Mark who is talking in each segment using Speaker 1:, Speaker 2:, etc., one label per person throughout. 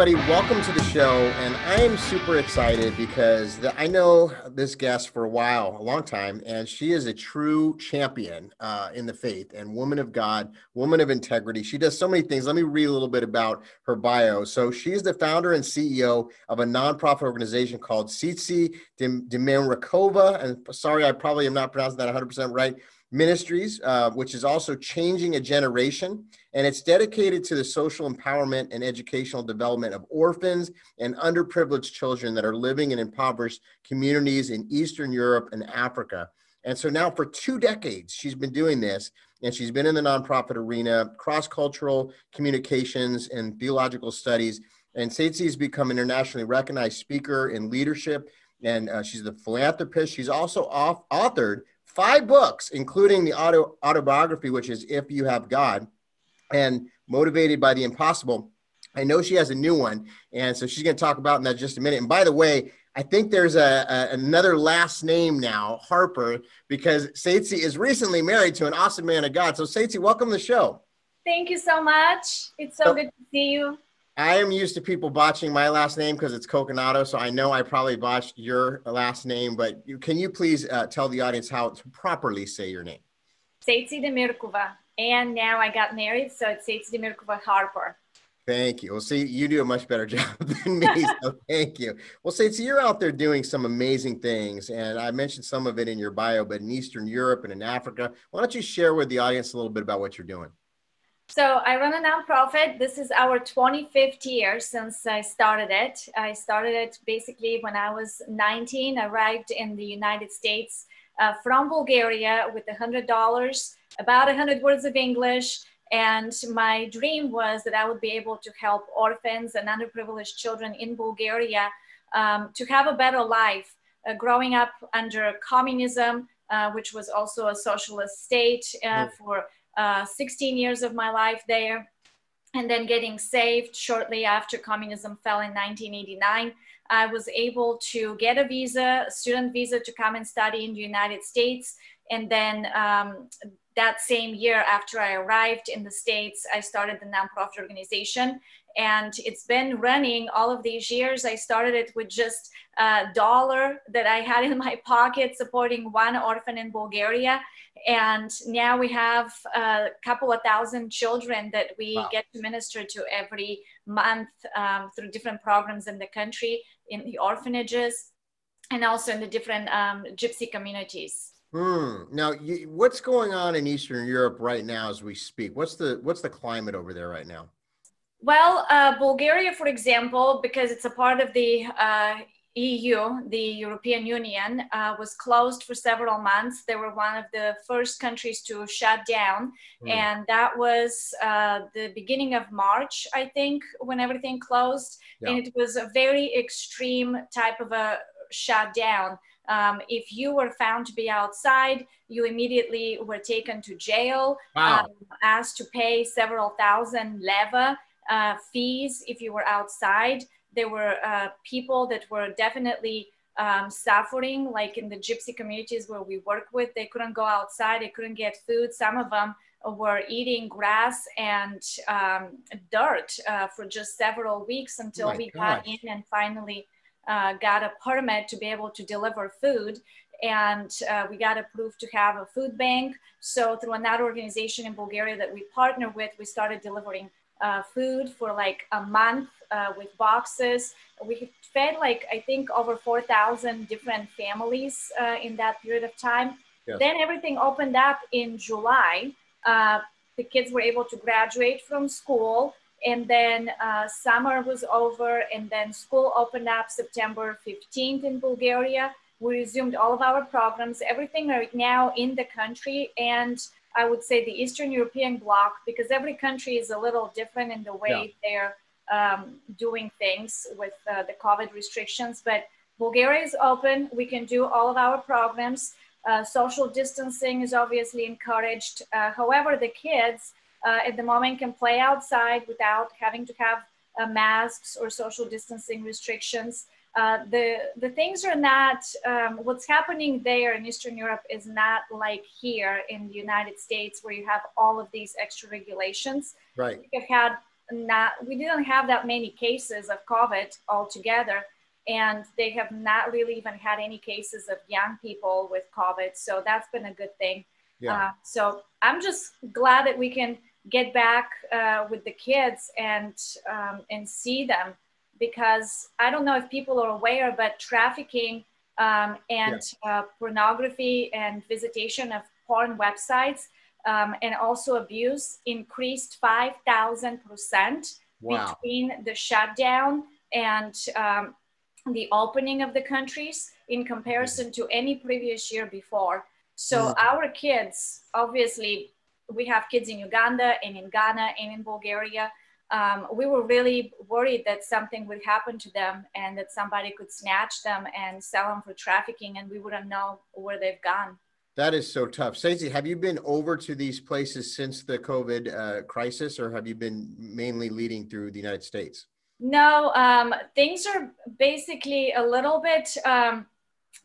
Speaker 1: everybody. Welcome to the show. And I am super excited because the, I know this guest for a while, a long time, and she is a true champion uh, in the faith and woman of God, woman of integrity. She does so many things. Let me read a little bit about her bio. So, she's the founder and CEO of a nonprofit organization called Tsitsi Demirakova. And sorry, I probably am not pronouncing that 100% right Ministries, uh, which is also changing a generation, and it's dedicated to the social empowerment and educational development of orphans and underprivileged children that are living in impoverished communities in Eastern Europe and Africa. And so now, for two decades, she's been doing this, and she's been in the nonprofit arena, cross cultural communications, and theological studies. And Tsitsi has become an internationally recognized speaker in leadership, and uh, she's a philanthropist. She's also off- authored five books, including the auto, autobiography, which is If You Have God, and Motivated by the Impossible. I know she has a new one, and so she's going to talk about in that just a minute. And by the way, I think there's a, a, another last name now, Harper, because Tsitsi is recently married to an awesome man of God. So Tsitsi, welcome to the show.
Speaker 2: Thank you so much. It's so, so good to see you.
Speaker 1: I am used to people botching my last name because it's Coconato, so I know I probably botched your last name. But you, can you please uh, tell the audience how to properly say your name?
Speaker 2: Tsitsi Dimitrova, and now I got married, so it's Tsitsi Dimitrova Harper.
Speaker 1: Thank you. Well, see, you do a much better job than me, so thank you. Well, Tsitsi, you're out there doing some amazing things, and I mentioned some of it in your bio, but in Eastern Europe and in Africa, why don't you share with the audience a little bit about what you're doing?
Speaker 2: So I run a nonprofit. This is our 25th year since I started it. I started it basically when I was 19. Arrived in the United States uh, from Bulgaria with $100, about 100 words of English. And my dream was that I would be able to help orphans and underprivileged children in Bulgaria um, to have a better life. Uh, growing up under communism, uh, which was also a socialist state uh, for uh, 16 years of my life there, and then getting saved shortly after communism fell in 1989. I was able to get a visa, a student visa, to come and study in the United States. And then um, that same year, after I arrived in the States, I started the nonprofit organization and it's been running all of these years. I started it with just a dollar that I had in my pocket supporting one orphan in Bulgaria. And now we have a couple of thousand children that we wow. get to minister to every month um, through different programs in the country, in the orphanages, and also in the different um, gypsy communities.
Speaker 1: Hmm. Now, you, what's going on in Eastern Europe right now as we speak? What's the what's the climate over there right now?
Speaker 2: Well, uh, Bulgaria, for example, because it's a part of the uh, EU, the European Union, uh, was closed for several months. They were one of the first countries to shut down. Mm. And that was uh, the beginning of March, I think, when everything closed. Yeah. And it was a very extreme type of a shutdown. Um, if you were found to be outside, you immediately were taken to jail, wow. um, asked to pay several thousand leva uh, fees if you were outside. There were uh, people that were definitely um, suffering, like in the gypsy communities where we work with. They couldn't go outside, they couldn't get food. Some of them were eating grass and um, dirt uh, for just several weeks until we gosh. got in and finally uh, got a permit to be able to deliver food and uh, we got approved to have a food bank. So through another organization in Bulgaria that we partner with, we started delivering uh, food for like a month uh, with boxes. We fed like I think over 4,000 different families uh, in that period of time. Yes. Then everything opened up in July. Uh, the kids were able to graduate from school, and then uh, summer was over, and then school opened up September 15th in Bulgaria. We resumed all of our programs. Everything right now in the country and I would say the Eastern European bloc, because every country is a little different in the way yeah. they're um, doing things with uh, the COVID restrictions. But Bulgaria is open. We can do all of our programs. Uh, social distancing is obviously encouraged. Uh, however, the kids uh, at the moment can play outside without having to have uh, masks or social distancing restrictions. Uh, the the things are not um, what's happening there in Eastern Europe is not like here in the United States where you have all of these extra regulations.
Speaker 1: Right.
Speaker 2: You've had not we didn't have that many cases of COVID altogether, and they have not really even had any cases of young people with COVID. So that's been a good thing. Yeah. Uh, so I'm just glad that we can get back uh, with the kids and um, and see them because I don't know if people are aware, but trafficking um, and yeah. uh, pornography and visitation of porn websites um, and also abuse increased 5,000% wow. between the shutdown and um, the opening of the countries in comparison to any previous year before. So mm. our kids, obviously, we have kids in Uganda and in Ghana and in Bulgaria. Um, we were really worried that something would happen to them and that somebody could snatch them and sell them for trafficking and we wouldn't know where they've gone.
Speaker 1: That is so tough. Tsitsi, have you been over to these places since the COVID uh, crisis, or have you been mainly leading through the United States?
Speaker 2: No, um, things are basically a little bit um,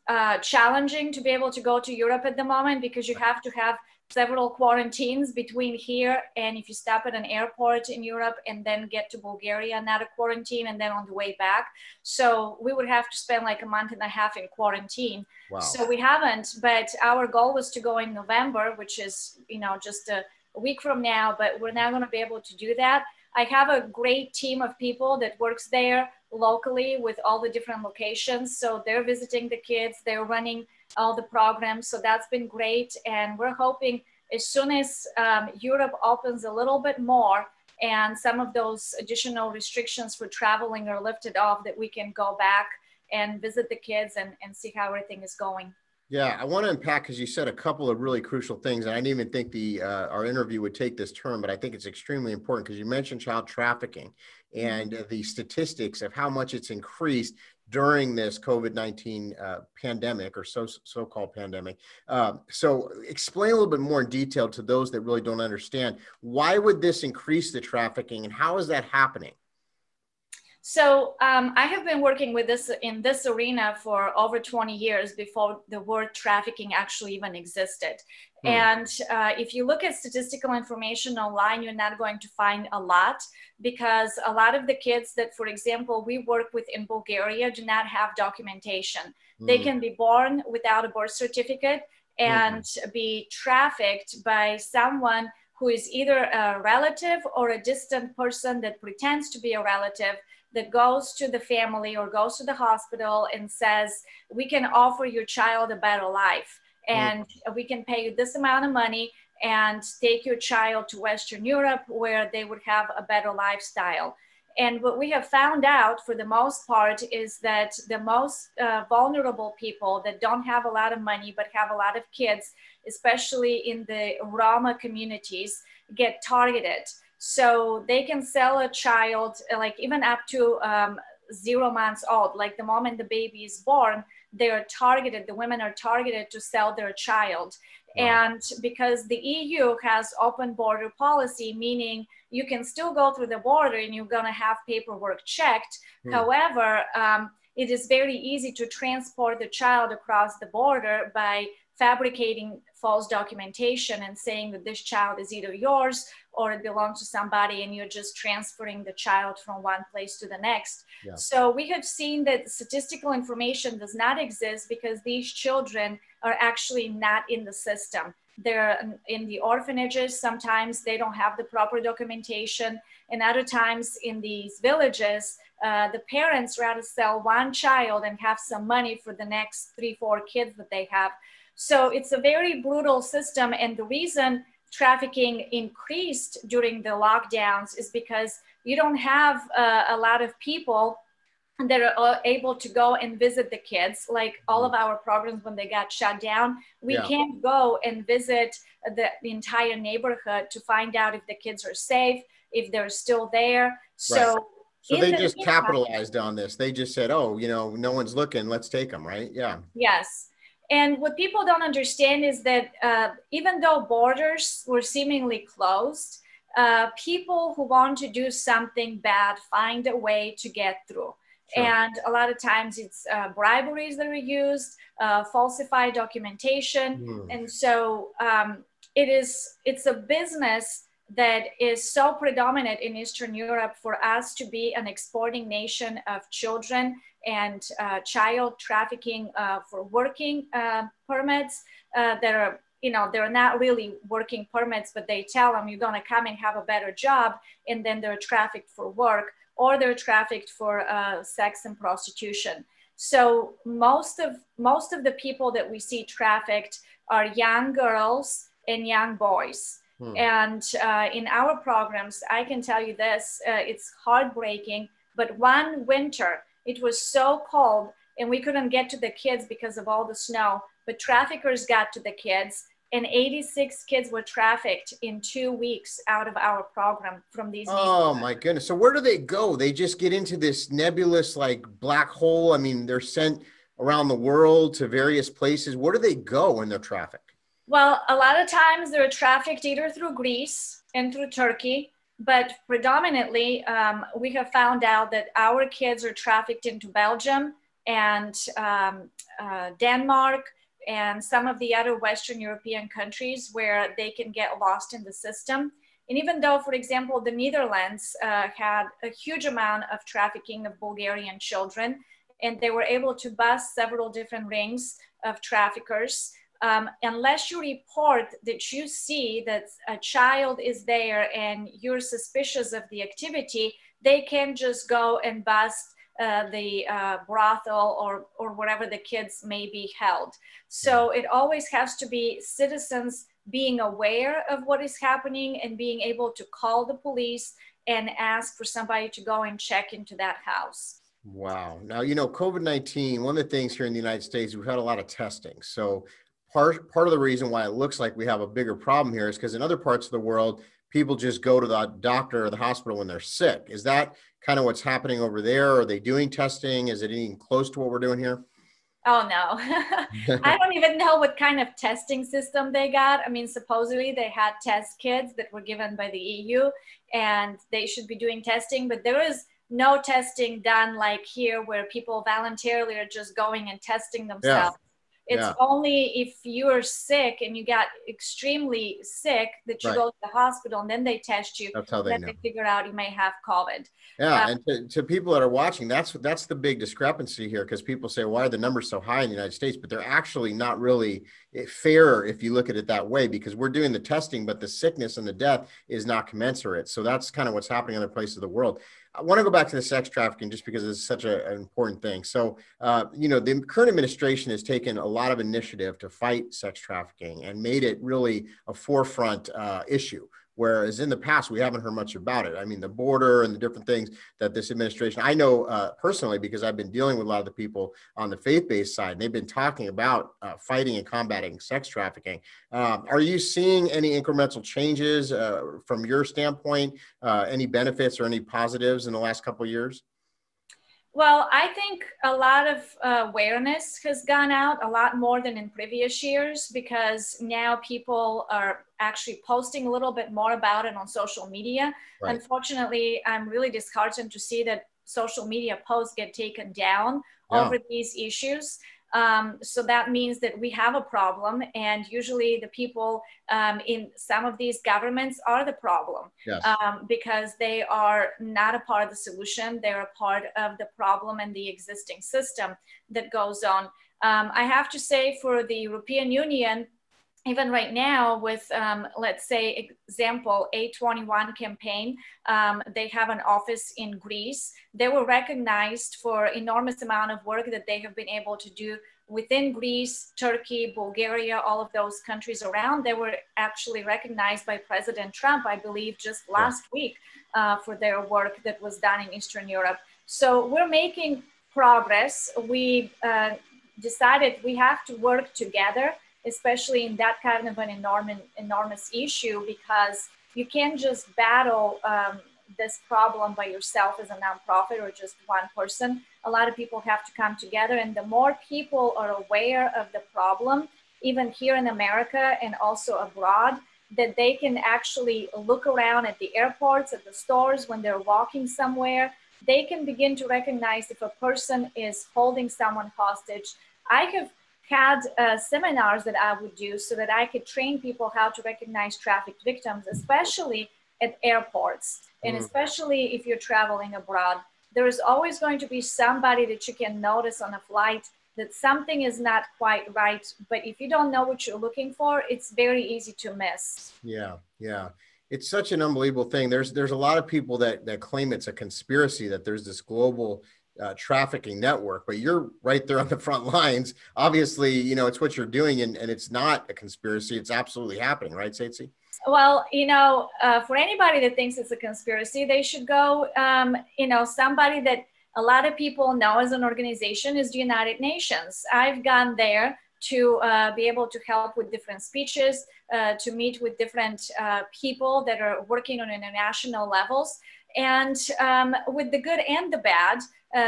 Speaker 2: uh, challenging to be able to go to Europe at the moment because you have to have several quarantines between here and if you stop at an airport in Europe and then get to Bulgaria, another quarantine, and then on the way back. So we would have to spend like a month and a half in quarantine. Wow. So we haven't, but our goal was to go in November, which is, you know, just a, a week from now, but we're not going to be able to do that. I have a great team of people that works there locally with all the different locations. So they're visiting the kids, they're running all the programs. So that's been great. And we're hoping as soon as um, Europe opens a little bit more and some of those additional restrictions for traveling are lifted off, that we can go back and visit the kids and, and see how everything is going.
Speaker 1: Yeah, I want to unpack because you said a couple of really crucial things. And I didn't even think the uh, our interview would take this turn, but I think it's extremely important because you mentioned child trafficking and uh, the statistics of how much it's increased during this COVID 19 uh, pandemic or so, so called pandemic. Uh, so, explain a little bit more in detail to those that really don't understand why would this increase the trafficking and how is that happening?
Speaker 2: So um, I have been working with this in this arena for over 20 years before the word trafficking actually even existed. Hmm. And uh, if you look at statistical information online, you're not going to find a lot because a lot of the kids that, for example, we work with in Bulgaria do not have documentation. Hmm. They can be born without a birth certificate and hmm. be trafficked by someone who is either a relative or a distant person that pretends to be a relative that goes to the family or goes to the hospital and says, we can offer your child a better life and mm. we can pay you this amount of money and take your child to Western Europe where they would have a better lifestyle. And what we have found out for the most part is that the most uh, vulnerable people that don't have a lot of money but have a lot of kids, especially in the Roma communities, get targeted. So they can sell a child, like even up to um, zero months old, like the moment the baby is born, they are targeted, the women are targeted to sell their child. Wow. And because the EU has open border policy, meaning you can still go through the border and you're going to have paperwork checked. Hmm. However, um, it is very easy to transport the child across the border by fabricating false documentation and saying that this child is either yours or it belongs to somebody and you're just transferring the child from one place to the next. Yeah. So we have seen that statistical information does not exist because these children are actually not in the system. They're in the orphanages. Sometimes they don't have the proper documentation. And other times in these villages, uh, the parents rather sell one child and have some money for the next three, four kids that they have. So it's a very brutal system. And the reason trafficking increased during the lockdowns is because you don't have uh, a lot of people that are uh, able to go and visit the kids. Like all of our programs when they got shut down we yeah. can't go and visit the, the, entire neighborhood to find out if the kids are safe if they're still there. So right.
Speaker 1: so they the just capitalized on this. They just said oh you know no one's looking. Let's take them right? Yeah.
Speaker 2: Yes and what people don't understand is that uh, even though borders were seemingly closed, uh, people who want to do something bad find a way to get through. Sure. And a lot of times it's uh, briberies that are used, uh, falsified documentation. Mm. And so um, it is, it's a business that is so predominant in Eastern Europe for us to be an exporting nation of children and uh, child trafficking uh, for working uh, permits uh, that are, you know, they're not really working permits, but they tell them you're going to come and have a better job, and then they're trafficked for work or they're trafficked for uh, sex and prostitution. So most of most of the people that we see trafficked are young girls and young boys. Hmm. And uh, in our programs, I can tell you this: uh, it's heartbreaking. But one winter, it was so cold, and we couldn't get to the kids because of all the snow. But traffickers got to the kids, and 86 kids were trafficked in two weeks out of our program from these.
Speaker 1: Oh my goodness! So where do they go? They just get into this nebulous like black hole. I mean, they're sent around the world to various places. Where do they go when they're trafficked?
Speaker 2: Well, a lot of times they're trafficked either through Greece and through Turkey, but predominantly um, we have found out that our kids are trafficked into Belgium and um, uh, Denmark and some of the other Western European countries where they can get lost in the system. And even though, for example, the Netherlands uh, had a huge amount of trafficking of Bulgarian children, and they were able to bust several different rings of traffickers, um, unless you report that you see that a child is there and you're suspicious of the activity, they can just go and bust uh, the uh, brothel or, or wherever the kids may be held. So it always has to be citizens being aware of what is happening and being able to call the police and ask for somebody to go and check into that house.
Speaker 1: Wow. Now, you know, COVID 19, one of the things here in the United States, we've had a lot of testing. So, part, part of the reason why it looks like we have a bigger problem here is because in other parts of the world, people just go to the doctor or the hospital when they're sick. Is that kind of what's happening over there? Are they doing testing? Is it anything close to what we're doing here?
Speaker 2: Oh no, I don't even know what kind of testing system they got. I mean, supposedly they had test kits that were given by the EU and they should be doing testing, but there is no testing done like here where people voluntarily are just going and testing themselves. It's yeah. only if you're sick and you got extremely sick that you right. go to the hospital and then they test you.
Speaker 1: That's how they know.
Speaker 2: They figure out you may have COVID.
Speaker 1: Yeah, um, and to, to people that are watching, that's that's the big discrepancy here because people say, why are the numbers so high in the United States? But they're actually not really eh, fair if you look at it that way because we're doing the testing, but the sickness and the death is not commensurate. So that's kind of what's happening in other places of the world. I want to go back to the sex trafficking just because it's such a, an important thing. So, uh, you know, the current administration has taken a lot of initiative to fight sex trafficking and made it really a forefront uh, issue. Whereas in the past, we haven't heard much about it. I mean, the border and the different things that this administration, I know uh, personally because I've been dealing with a lot of the people on the faith based side, they've been talking about uh, fighting and combating sex trafficking. Um, are you seeing any incremental changes uh, from your standpoint, uh, any benefits or any positives in the last couple of years?
Speaker 2: Well, I think a lot of uh, awareness has gone out a lot more than in previous years because now people are actually posting a little bit more about it on social media. Right. Unfortunately, I'm really disheartened to see that social media posts get taken down yeah. over these issues. Um, so that means that we have a problem, and usually the people um, in some of these governments are the problem yes. um, because they are not a part of the solution. They're a part of the problem and the existing system that goes on. Um, I have to say, for the European Union, even right now with um, let's say example a21 campaign um, they have an office in greece. They were recognized for enormous amount of work that they have been able to do within greece turkey bulgaria all of those countries around. They were actually recognized by president trump i believe just last yeah. week uh, for their work that was done in eastern europe. So we're making progress. We uh, decided we have to work together especially in that kind of an enormous, enormous issue, because you can't just battle um, this problem by yourself as a nonprofit or just one person. A lot of people have to come together, and the more people are aware of the problem, even here in America and also abroad, that they can actually look around at the airports, at the stores, when they're walking somewhere, they can begin to recognize if a person is holding someone hostage. I have had uh, seminars that I would do so that I could train people how to recognize trafficked victims, especially at airports and mm. especially if you're traveling abroad. There is always going to be somebody that you can notice on a flight that something is not quite right. But if you don't know what you're looking for, it's very easy to miss.
Speaker 1: Yeah, yeah. It's such an unbelievable thing. There's there's a lot of people that that claim it's a conspiracy that there's this global uh, trafficking network, but you're right there on the front lines. Obviously, you know, it's what you're doing and, and it's not a conspiracy. It's absolutely happening, right, Tsitsi?
Speaker 2: Well, you know, uh, for anybody that thinks it's a conspiracy, they should go, um, you know, somebody that a lot of people know as an organization is the United Nations. I've gone there to uh, be able to help with different speeches, uh, to meet with different uh, people that are working on international levels. And um, with the good and the bad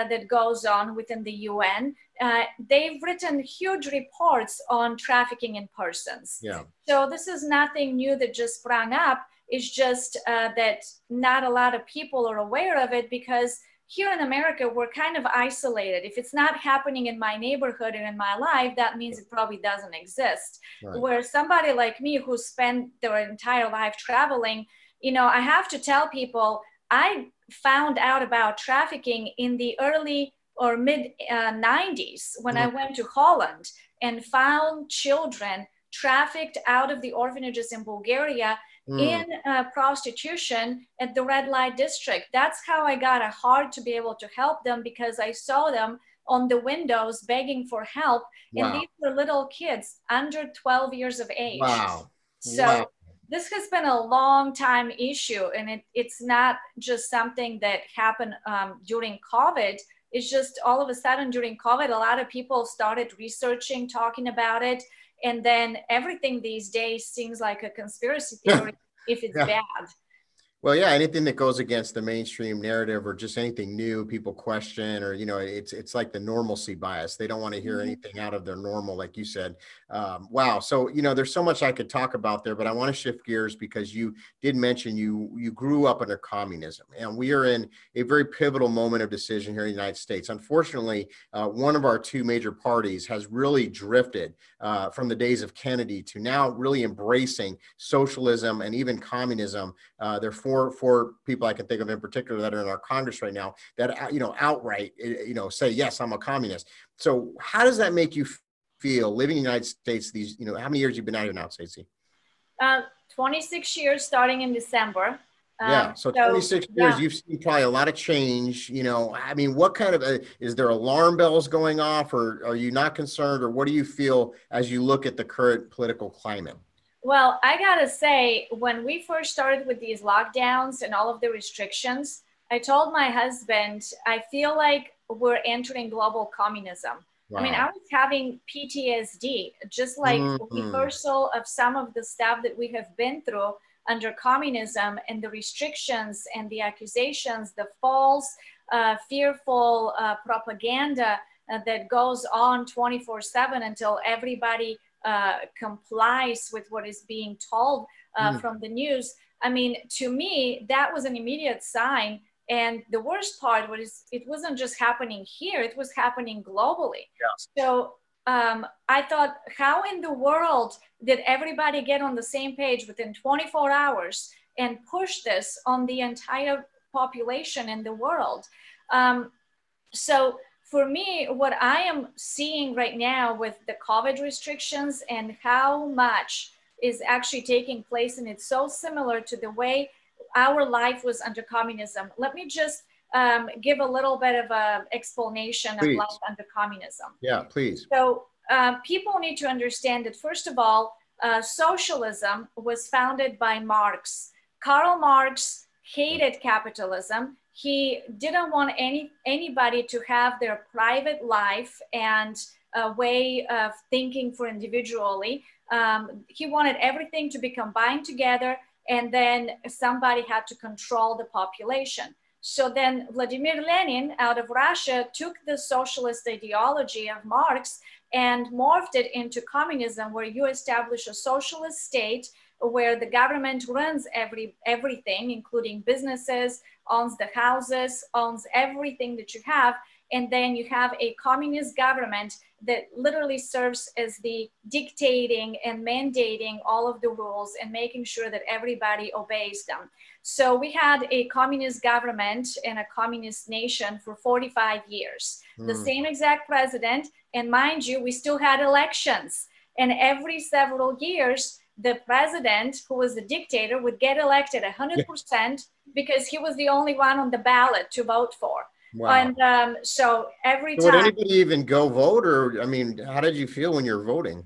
Speaker 2: that goes on within the UN, uh, they've written huge reports on trafficking in persons.
Speaker 1: Yeah.
Speaker 2: So this is nothing new that just sprung up. It's just uh, that not a lot of people are aware of it because here in America, we're kind of isolated. If it's not happening in my neighborhood and in my life, that means it probably doesn't exist. Right. Where somebody like me who spent their entire life traveling, you know, I have to tell people I found out about trafficking in the early or mid uh, 90s when mm-hmm. I went to Holland and found children trafficked out of the orphanages in Bulgaria mm. in uh, prostitution at the red light district. That's how I got a heart to be able to help them because I saw them on the windows begging for help. Wow. And these were little kids under 12 years of age.
Speaker 1: Wow.
Speaker 2: So wow this has been a long time issue and it, it's not just something that happened um, during covid. It's just all of a sudden during covid a lot of people started researching talking about it and then everything these days seems like a conspiracy theory if it's yeah. bad
Speaker 1: well, yeah, anything that goes against the mainstream narrative or just anything new, people question, or you know, it's it's like the normalcy bias. They don't want to hear mm-hmm. anything out of their normal, like you said. Um, wow. So you know, there's so much I could talk about there, but I want to shift gears because you did mention you you grew up under communism, and we are in a very pivotal moment of decision here in the United States. Unfortunately, uh, one of our two major parties has really drifted uh, from the days of Kennedy to now really embracing socialism and even communism. Uh, they're four four people I can think of in particular that are in our Congress right now that uh, you know outright eh, you know say yes I'm a communist. So how does that make you feel living in the United States? These you know how many years you've been out here now, Tsitsi?
Speaker 2: Uh, 26 years starting in December.
Speaker 1: Um, yeah, so, so 26 years, yeah. you've seen probably a lot of change. You know, I mean, what kind of uh, is there alarm bells going off, or are you not concerned, or what do you feel as you look at the current political climate?
Speaker 2: Well, I gotta say, when we first started with these lockdowns and all of the restrictions, I told my husband, I feel like we're entering global communism. Wow. I mean, I was having PTSD, just like mm-hmm. reversal of some of the stuff that we have been through under communism and the restrictions and the accusations, the false, uh, fearful uh, propaganda uh, that goes on 24 7 until everybody complies with what is being told uh, mm. from the news. I mean, to me, that was an immediate sign. And the worst part was it wasn't just happening here, it was happening globally. Yeah. So um, I thought, how in the world did everybody get on the same page within 24 hours and push this on the entire population in the world? Um, so for me, what I am seeing right now with the COVID restrictions and how much is actually taking place, and it's so similar to the way our life was under communism. Let me just um, give a little bit of an explanation please. of life under communism.
Speaker 1: Yeah, please.
Speaker 2: So uh, people need to understand that, first of all, uh, socialism was founded by Marx. Karl Marx hated capitalism he didn't want any anybody to have their private life and a way of thinking for individually. Um, he wanted everything to be combined together, and then somebody had to control the population. So then Vladimir Lenin out of Russia took the socialist ideology of Marx and morphed it into communism, where you establish a socialist state where the government runs every everything, including businesses, owns the houses, owns everything that you have, and then you have a communist government that literally serves as the dictating and mandating all of the rules and making sure that everybody obeys them. So we had a communist government and a communist nation for 45 years. Mm. The hmm. same exact president, and mind you, we still had elections. And every several years, the president, who was the dictator, would get elected 100% because he was the only one on the ballot to vote for. Wow. And um, so every so
Speaker 1: time. Would anybody even go vote, or I mean, how did you feel when you're voting?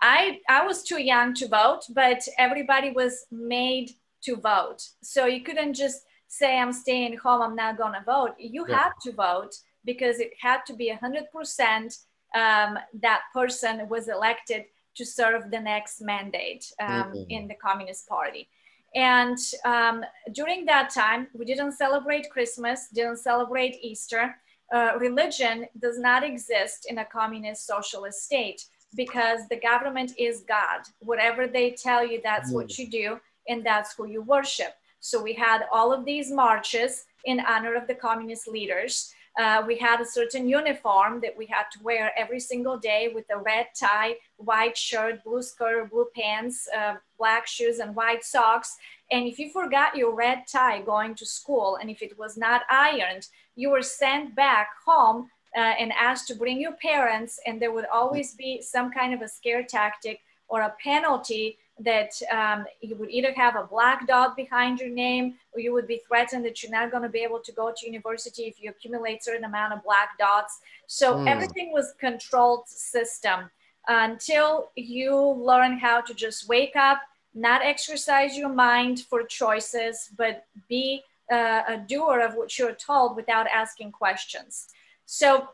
Speaker 2: I I was too young to vote, but everybody was made to vote. So you couldn't just say I'm staying home, I'm not gonna vote. You yeah. had to vote because it had to be hundred percent um, that person was elected to serve the next mandate um, mm-hmm. in the Communist Party. And um, during that time, we didn't celebrate Christmas, didn't celebrate Easter. Uh, religion does not exist in a communist socialist state because the government is God. Whatever they tell you, that's mm. what you do, and that's who you worship. So we had all of these marches in honor of the communist leaders. Uh, we had a certain uniform that we had to wear every single day with a red tie, white shirt, blue skirt, blue pants, uh, black shoes, and white socks. And if you forgot your red tie going to school, and if it was not ironed, you were sent back home uh, and asked to bring your parents, and there would always be some kind of a scare tactic or a penalty that um, you would either have a black dot behind your name or you would be threatened that you're not going to be able to go to university if you accumulate certain amount of black dots. So mm. everything was controlled system until you learn how to just wake up not exercise your mind for choices but be uh, a doer of what you're told without asking questions. So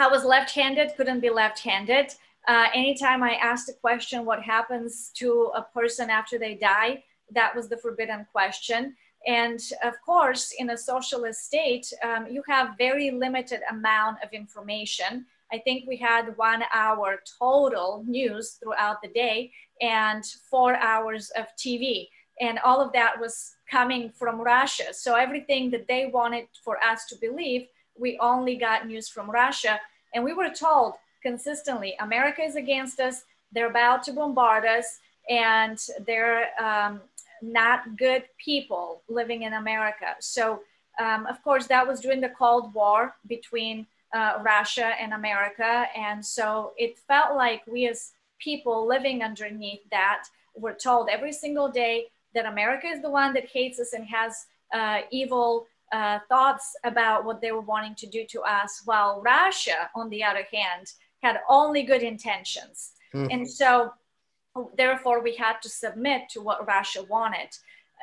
Speaker 2: i was left-handed couldn't be left-handed uh, anytime I asked a question, what happens to a person after they die, that was the forbidden question. And of course, in a socialist state, um, you have very limited amount of information. I think we had one hour total news throughout the day and four hours of TV. And all of that was coming from Russia. So everything that they wanted for us to believe, we only got news from Russia. And we were told consistently America is against us, they're about to bombard us, and they're um, not good people living in America. So, um, of course, that was during the Cold War between uh, Russia and America. And so it felt like we as people living underneath that were told every single day that America is the one that hates us and has uh, evil uh, thoughts about what they were wanting to do to us, while Russia, on the other hand, had only good intentions. Mm. And so, therefore, we had to submit to what Russia wanted.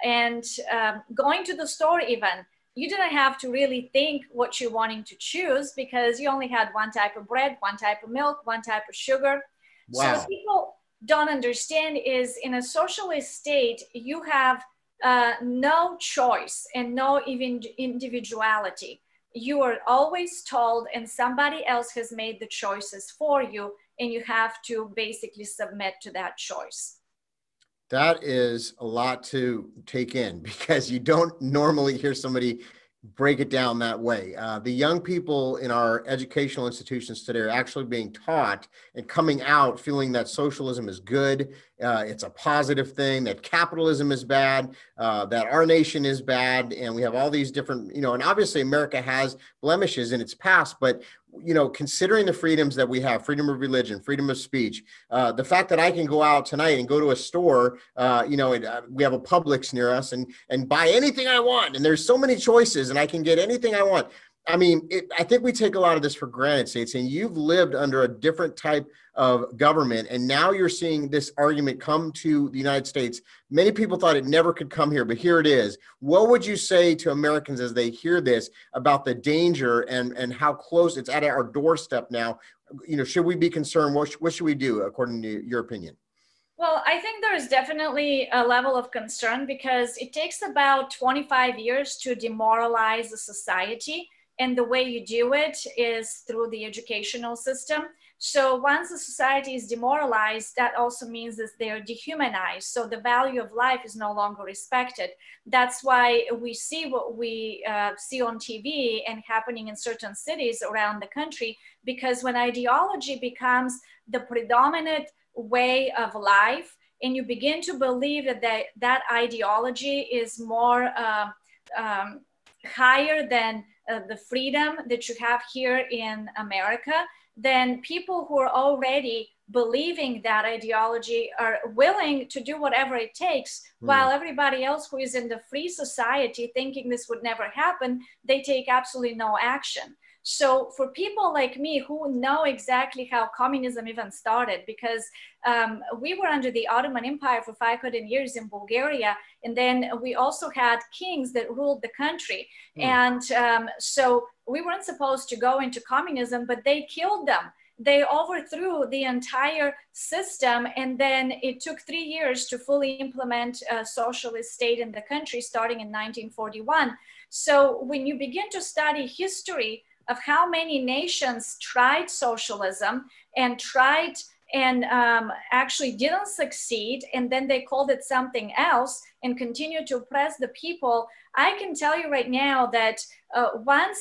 Speaker 2: And um, going to the store, even, you didn't have to really think what you're wanting to choose because you only had one type of bread, one type of milk, one type of sugar. Wow. So, what people don't understand is in a socialist state, you have uh, no choice and no even individuality you are always told and somebody else has made the choices for you and you have to basically submit to that choice
Speaker 1: that is a lot to take in because you don't normally hear somebody break it down that way. Uh, the young people in our educational institutions today are actually being taught and coming out feeling that socialism is good, uh, it's a positive thing, that capitalism is bad, uh, that our nation is bad, and we have all these different, you know, and obviously America has blemishes in its past, but you know, considering the freedoms that we have, freedom of religion, freedom of speech, uh, the fact that I can go out tonight and go to a store, uh, you know, and, uh, we have a Publix near us and and buy anything I want, and there's so many choices, and I can get anything I want. I mean, it, I think we take a lot of this for granted, Tsitsi, and you've lived under a different type of government, and now you're seeing this argument come to the United States. Many people thought it never could come here, but here it is. What would you say to Americans as they hear this about the danger and and how close it's at our doorstep now? You know, should we be concerned? What, what should we do, according to your opinion?
Speaker 2: Well, I think there is definitely a level of concern because it takes about 25 years to demoralize a society and the way you do it is through the educational system. So once a society is demoralized, that also means that they are dehumanized. So the value of life is no longer respected. That's why we see what we uh, see on TV and happening in certain cities around the country, because when ideology becomes the predominant way of life, and you begin to believe that that, that ideology is more uh, um, higher than uh, the freedom that you have here in America, then people who are already believing that ideology are willing to do whatever it takes mm. while everybody else who is in the free society thinking this would never happen they take absolutely no action so for people like me who know exactly how communism even started, because um, we were under the Ottoman Empire for 500 years in Bulgaria, and then we also had kings that ruled the country. Mm. And um, so we weren't supposed to go into communism, but they killed them they overthrew the entire system and then it took three years to fully implement a socialist state in the country starting in 1941 so when you begin to study history of how many nations tried socialism and tried and um, actually didn't succeed and then they called it something else and continued to oppress the people i can tell you right now that uh, once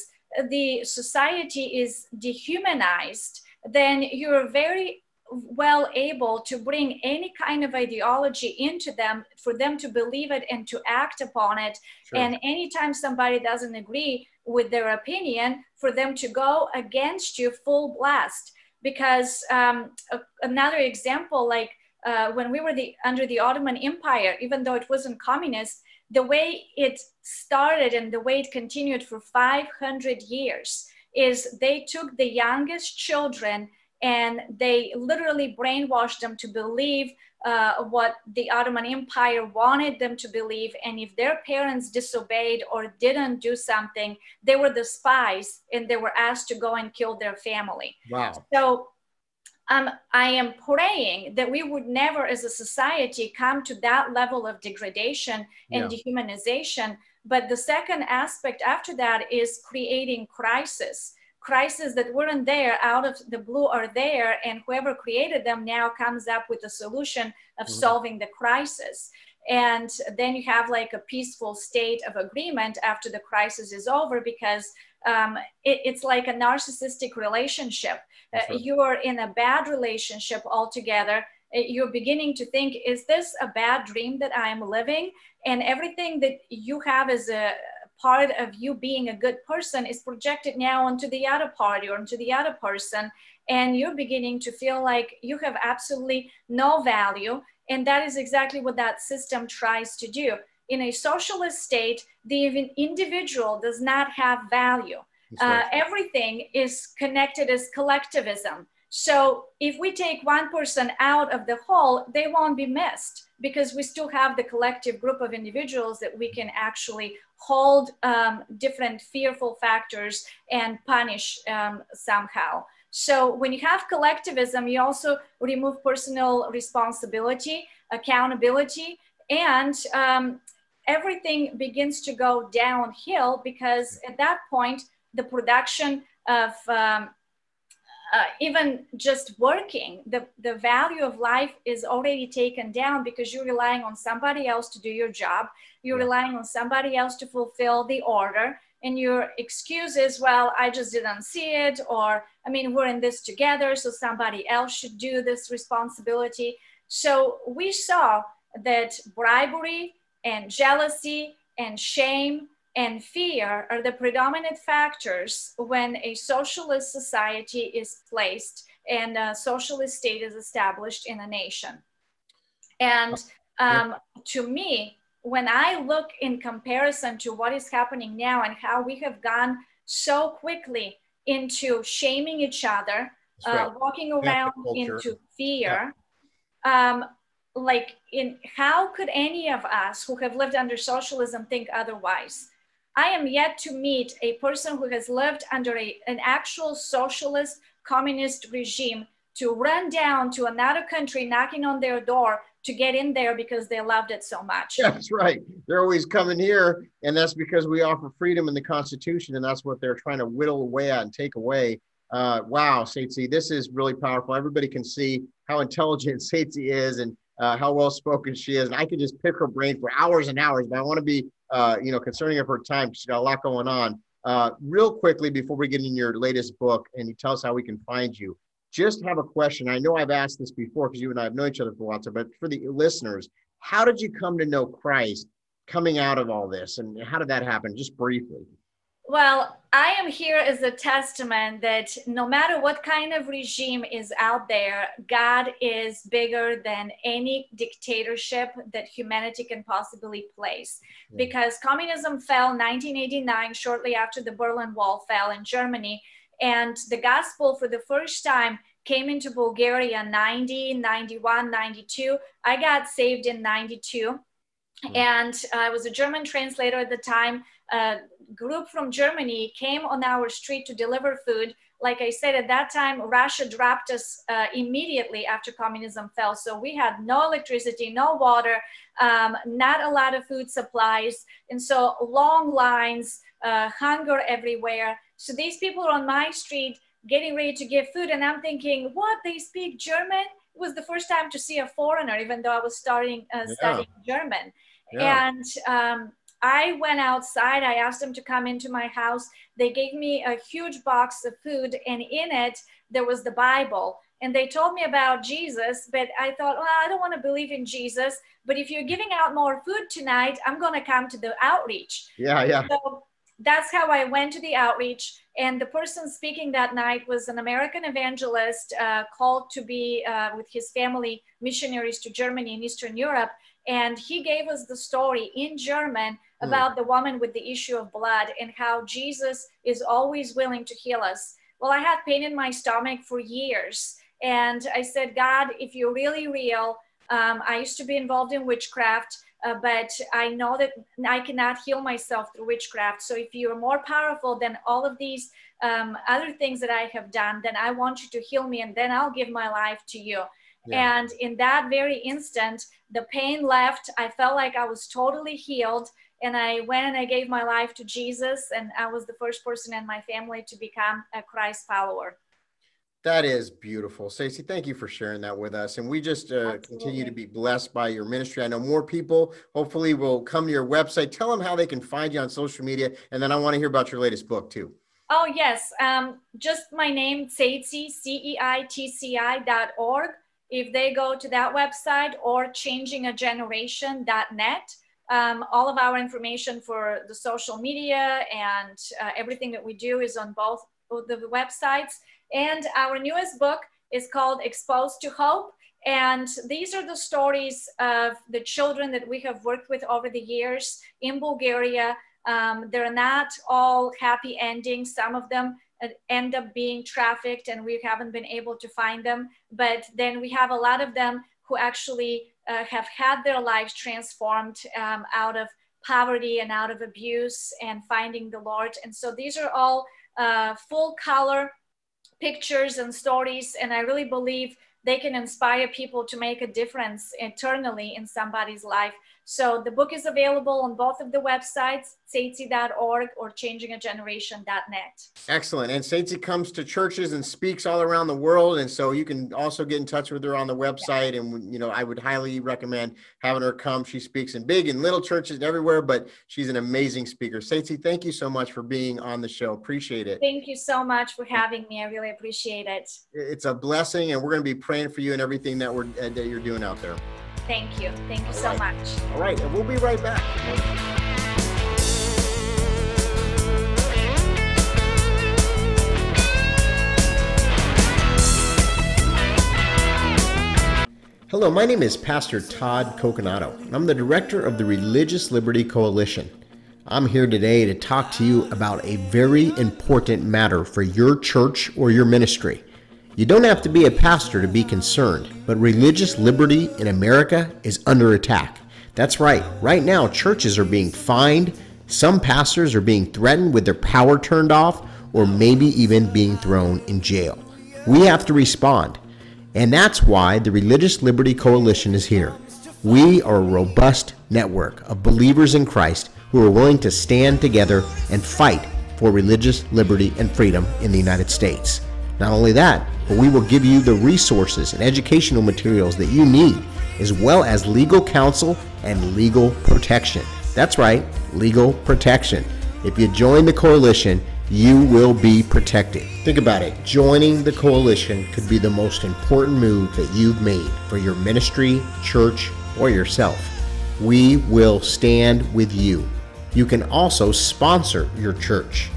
Speaker 2: the society is dehumanized then you're very well able to bring any kind of ideology into them for them to believe it and to act upon it sure. and anytime somebody doesn't agree with their opinion for them to go against you full blast. Because um, a, another example like uh, when we were the, under the ottoman empire even though it wasn't communist the way it started and the way it continued for 500 years is they took the youngest children and they literally brainwashed them to believe uh, what the Ottoman Empire wanted them to believe. And if their parents disobeyed or didn't do something, they were the spies and they were asked to go and kill their family.
Speaker 1: Wow.
Speaker 2: So um, I am praying that we would never, as a society, come to that level of degradation and yeah. dehumanization. But the second aspect after that is creating crisis crises that weren't there out of the blue are there and whoever created them now comes up with a solution of mm-hmm. solving the crisis. And then you have like a peaceful state of agreement after the crisis is over because um, it, it's like a narcissistic relationship. Uh, you are in a bad relationship altogether. Uh, you're beginning to think is this a bad dream that i am living? And everything that you have as a part of you being a good person is projected now onto the other party or onto the other person and you're beginning to feel like you have absolutely no value and that is exactly what that system tries to do. In a socialist state the individual does not have value. Uh, everything is connected as collectivism. So if we take one person out of the whole they won't be missed because we still have the collective group of individuals that we can actually hold um, different fearful factors and punish um, somehow. So when you have collectivism, you also remove personal responsibility, accountability, and um, everything begins to go downhill because at that point, the production of um, uh, even just working, the, the value of life is already taken down because you're relying on somebody else to do your job. You're relying on somebody else to fulfill the order. And your excuse is, well, I just didn't see it, or I mean, we're in this together, so somebody else should do this responsibility. So we saw that bribery and jealousy and shame and fear are the predominant factors when a socialist society is placed and a socialist state is established in a nation. And um, to me, when I look in comparison to what is happening now and how we have gone so quickly into shaming each other, uh, walking around into fear, yeah. um, like in how could any of us who have lived under socialism think otherwise? I am yet to meet a person who has lived under a, an actual socialist communist regime to run down to another country knocking on their door to get in there because they loved it so much.
Speaker 1: That's right. They're always coming here, and that's because we offer freedom in the Constitution, and that's what they're trying to whittle away at and take away. Uh, wow, Tsitsi, this is really powerful. Everybody can see how intelligent Tsitsi is and uh, how well spoken she is, and I could just pick her brain for hours and hours. But I want to be, uh, you know, concerning of her time. She's got a lot going on. Uh, real quickly before we get in your latest book, and you tell us how we can find you just have a question. I know I've asked this before because you and I have known each other for a while, but for the listeners, how did you come to know Christ coming out of all this? And how did that happen? Just briefly.
Speaker 2: Well, I am here as a testament that no matter what kind of regime is out there, God is bigger than any dictatorship that humanity can possibly place. Yeah. Because communism fell 1989, shortly after the Berlin Wall fell in Germany and the gospel for the first time came into Bulgaria 90, 91, 92. I got saved in 92. Mm-hmm. And I was a German translator at the time. A group from Germany came on our street to deliver food. Like I said, at that time, Russia dropped us uh, immediately after communism fell. So we had no electricity, no water, um, not a lot of food supplies. And so long lines, uh, hunger everywhere. So these people are on my street getting ready to give food, and I'm thinking, what? They speak German? It was the first time to see a foreigner, even though I was starting uh, yeah. studying German. Yeah. And um, I went outside. I asked them to come into my house. They gave me a huge box of food, and in it there was the Bible. And they told me about Jesus, but I thought, well, I don't want to believe in Jesus. But if you're giving out more food tonight, I'm going to come to the outreach.
Speaker 1: Yeah, yeah.
Speaker 2: So that's how I went to the outreach. And the person speaking that night was an American evangelist uh, called to be uh, with his family missionaries to Germany and Eastern Europe. And he gave us the story in German hmm. about mm. the woman with the issue of blood and how Jesus is always willing to heal us. Well, I had pain in my stomach for years. And I said, God, if you're really real, um, I used to be involved in witchcraft uh, but I know that I cannot heal myself through witchcraft. So if you are more powerful than all of these um, other things that I have done, then I want you to heal me and then I'll give my life to you. Yeah. And in that very instant, the pain left. I felt like I was totally healed. And I went and I gave my life to Jesus. And I was the first person in my family to become a Christ follower.
Speaker 1: That is beautiful. Stacey, thank you for sharing that with us. And we just uh, continue to be blessed by your ministry. I know more people hopefully will come to your website. Tell them how they can find you on social media. And then I want to hear about your latest book too.
Speaker 2: Oh, yes. Um, just my name, Ceitci, C-E-I-T-C-I dot org. If they go to that website or changingageneration.net, um, all of our information for the social media and uh, everything that we do is on both of the websites. And our newest book is called Exposed to Hope. And these are the stories of the children that we have worked with over the years in Bulgaria. Um, they're not all happy endings. Some of them end up being trafficked and we haven't been able to find them. But then we have a lot of them who actually uh, have had their lives transformed um, out of poverty and out of abuse and finding the Lord. And so these are all uh, full color pictures and stories. And I really believe they can inspire people to make a difference internally in somebody's life. So the book is available on both of the websites, ceitci.org or changingageneration.net.
Speaker 1: Excellent. And Ceitci comes to churches and speaks all around the world. And so you can also get in touch with her on the website. Yeah. And, you know, I would highly recommend having her come. She speaks in big and little churches everywhere, but she's an amazing speaker. Ceitci, thank you so much for being on the show. Appreciate it.
Speaker 2: Thank you so much for having me. I really appreciate it.
Speaker 1: It's a blessing. And we're going to be praying for you and everything that we're, that you're doing out there.
Speaker 2: Thank you. Thank you All so right. much.
Speaker 1: All right. And we'll be right back. Hello, my name is Pastor Todd Coconato. I'm the director of the Religious Liberty Coalition. I'm here today to talk to you about a very important matter for your church or your ministry. You don't have to be a pastor to be concerned, but religious liberty in America is under attack. That's right. Right now, churches are being fined, some pastors are being threatened with their power turned off, or maybe even being thrown in jail. We have to respond. And that's why the Religious Liberty Coalition is here. We are a robust network of believers in Christ who are willing to stand together and fight for religious liberty and freedom in the United States. Not only that, but we will give you the resources and educational materials that you need, as well as legal counsel and legal protection. That's right, legal protection. If you join the coalition, you will be protected. Think about it. Joining the coalition could be the most important move that you've made for your ministry, church, or yourself. We will stand with you. You can also sponsor your church.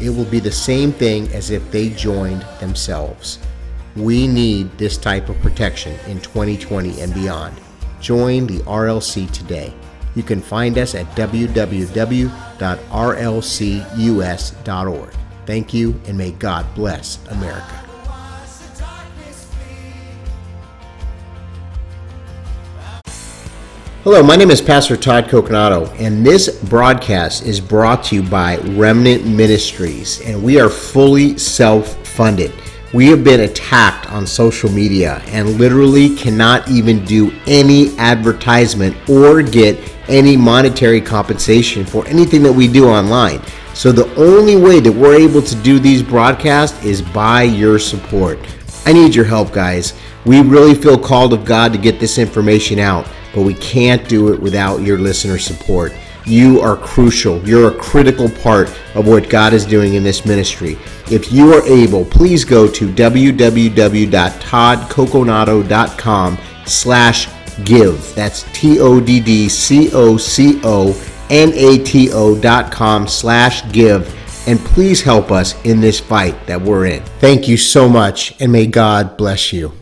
Speaker 1: It will be the same thing as if they joined themselves. We need this type of protection in 2020 and beyond. Join the RLC today. You can find us at www.rlcus.org. Thank you, and may God bless America. Hello, my name is Pastor Todd Coconato, and this broadcast is brought to you by Remnant Ministries, and we are fully self funded. We have been attacked on social media and literally cannot even do any advertisement or get any monetary compensation for anything that we do online. So the only way that we're able to do these broadcasts is by your support. I need your help, guys. We really feel called of God to get this information out but we can't do it without your listener support. You are crucial. You're a critical part of what God is doing in this ministry. If you are able, please go to www.toddcoconato.com slash give. That's T-O-D-D-C-O-C-O-N-A-T-O dot com slash give. And please help us in this fight that we're in. Thank you so much, and may God bless you.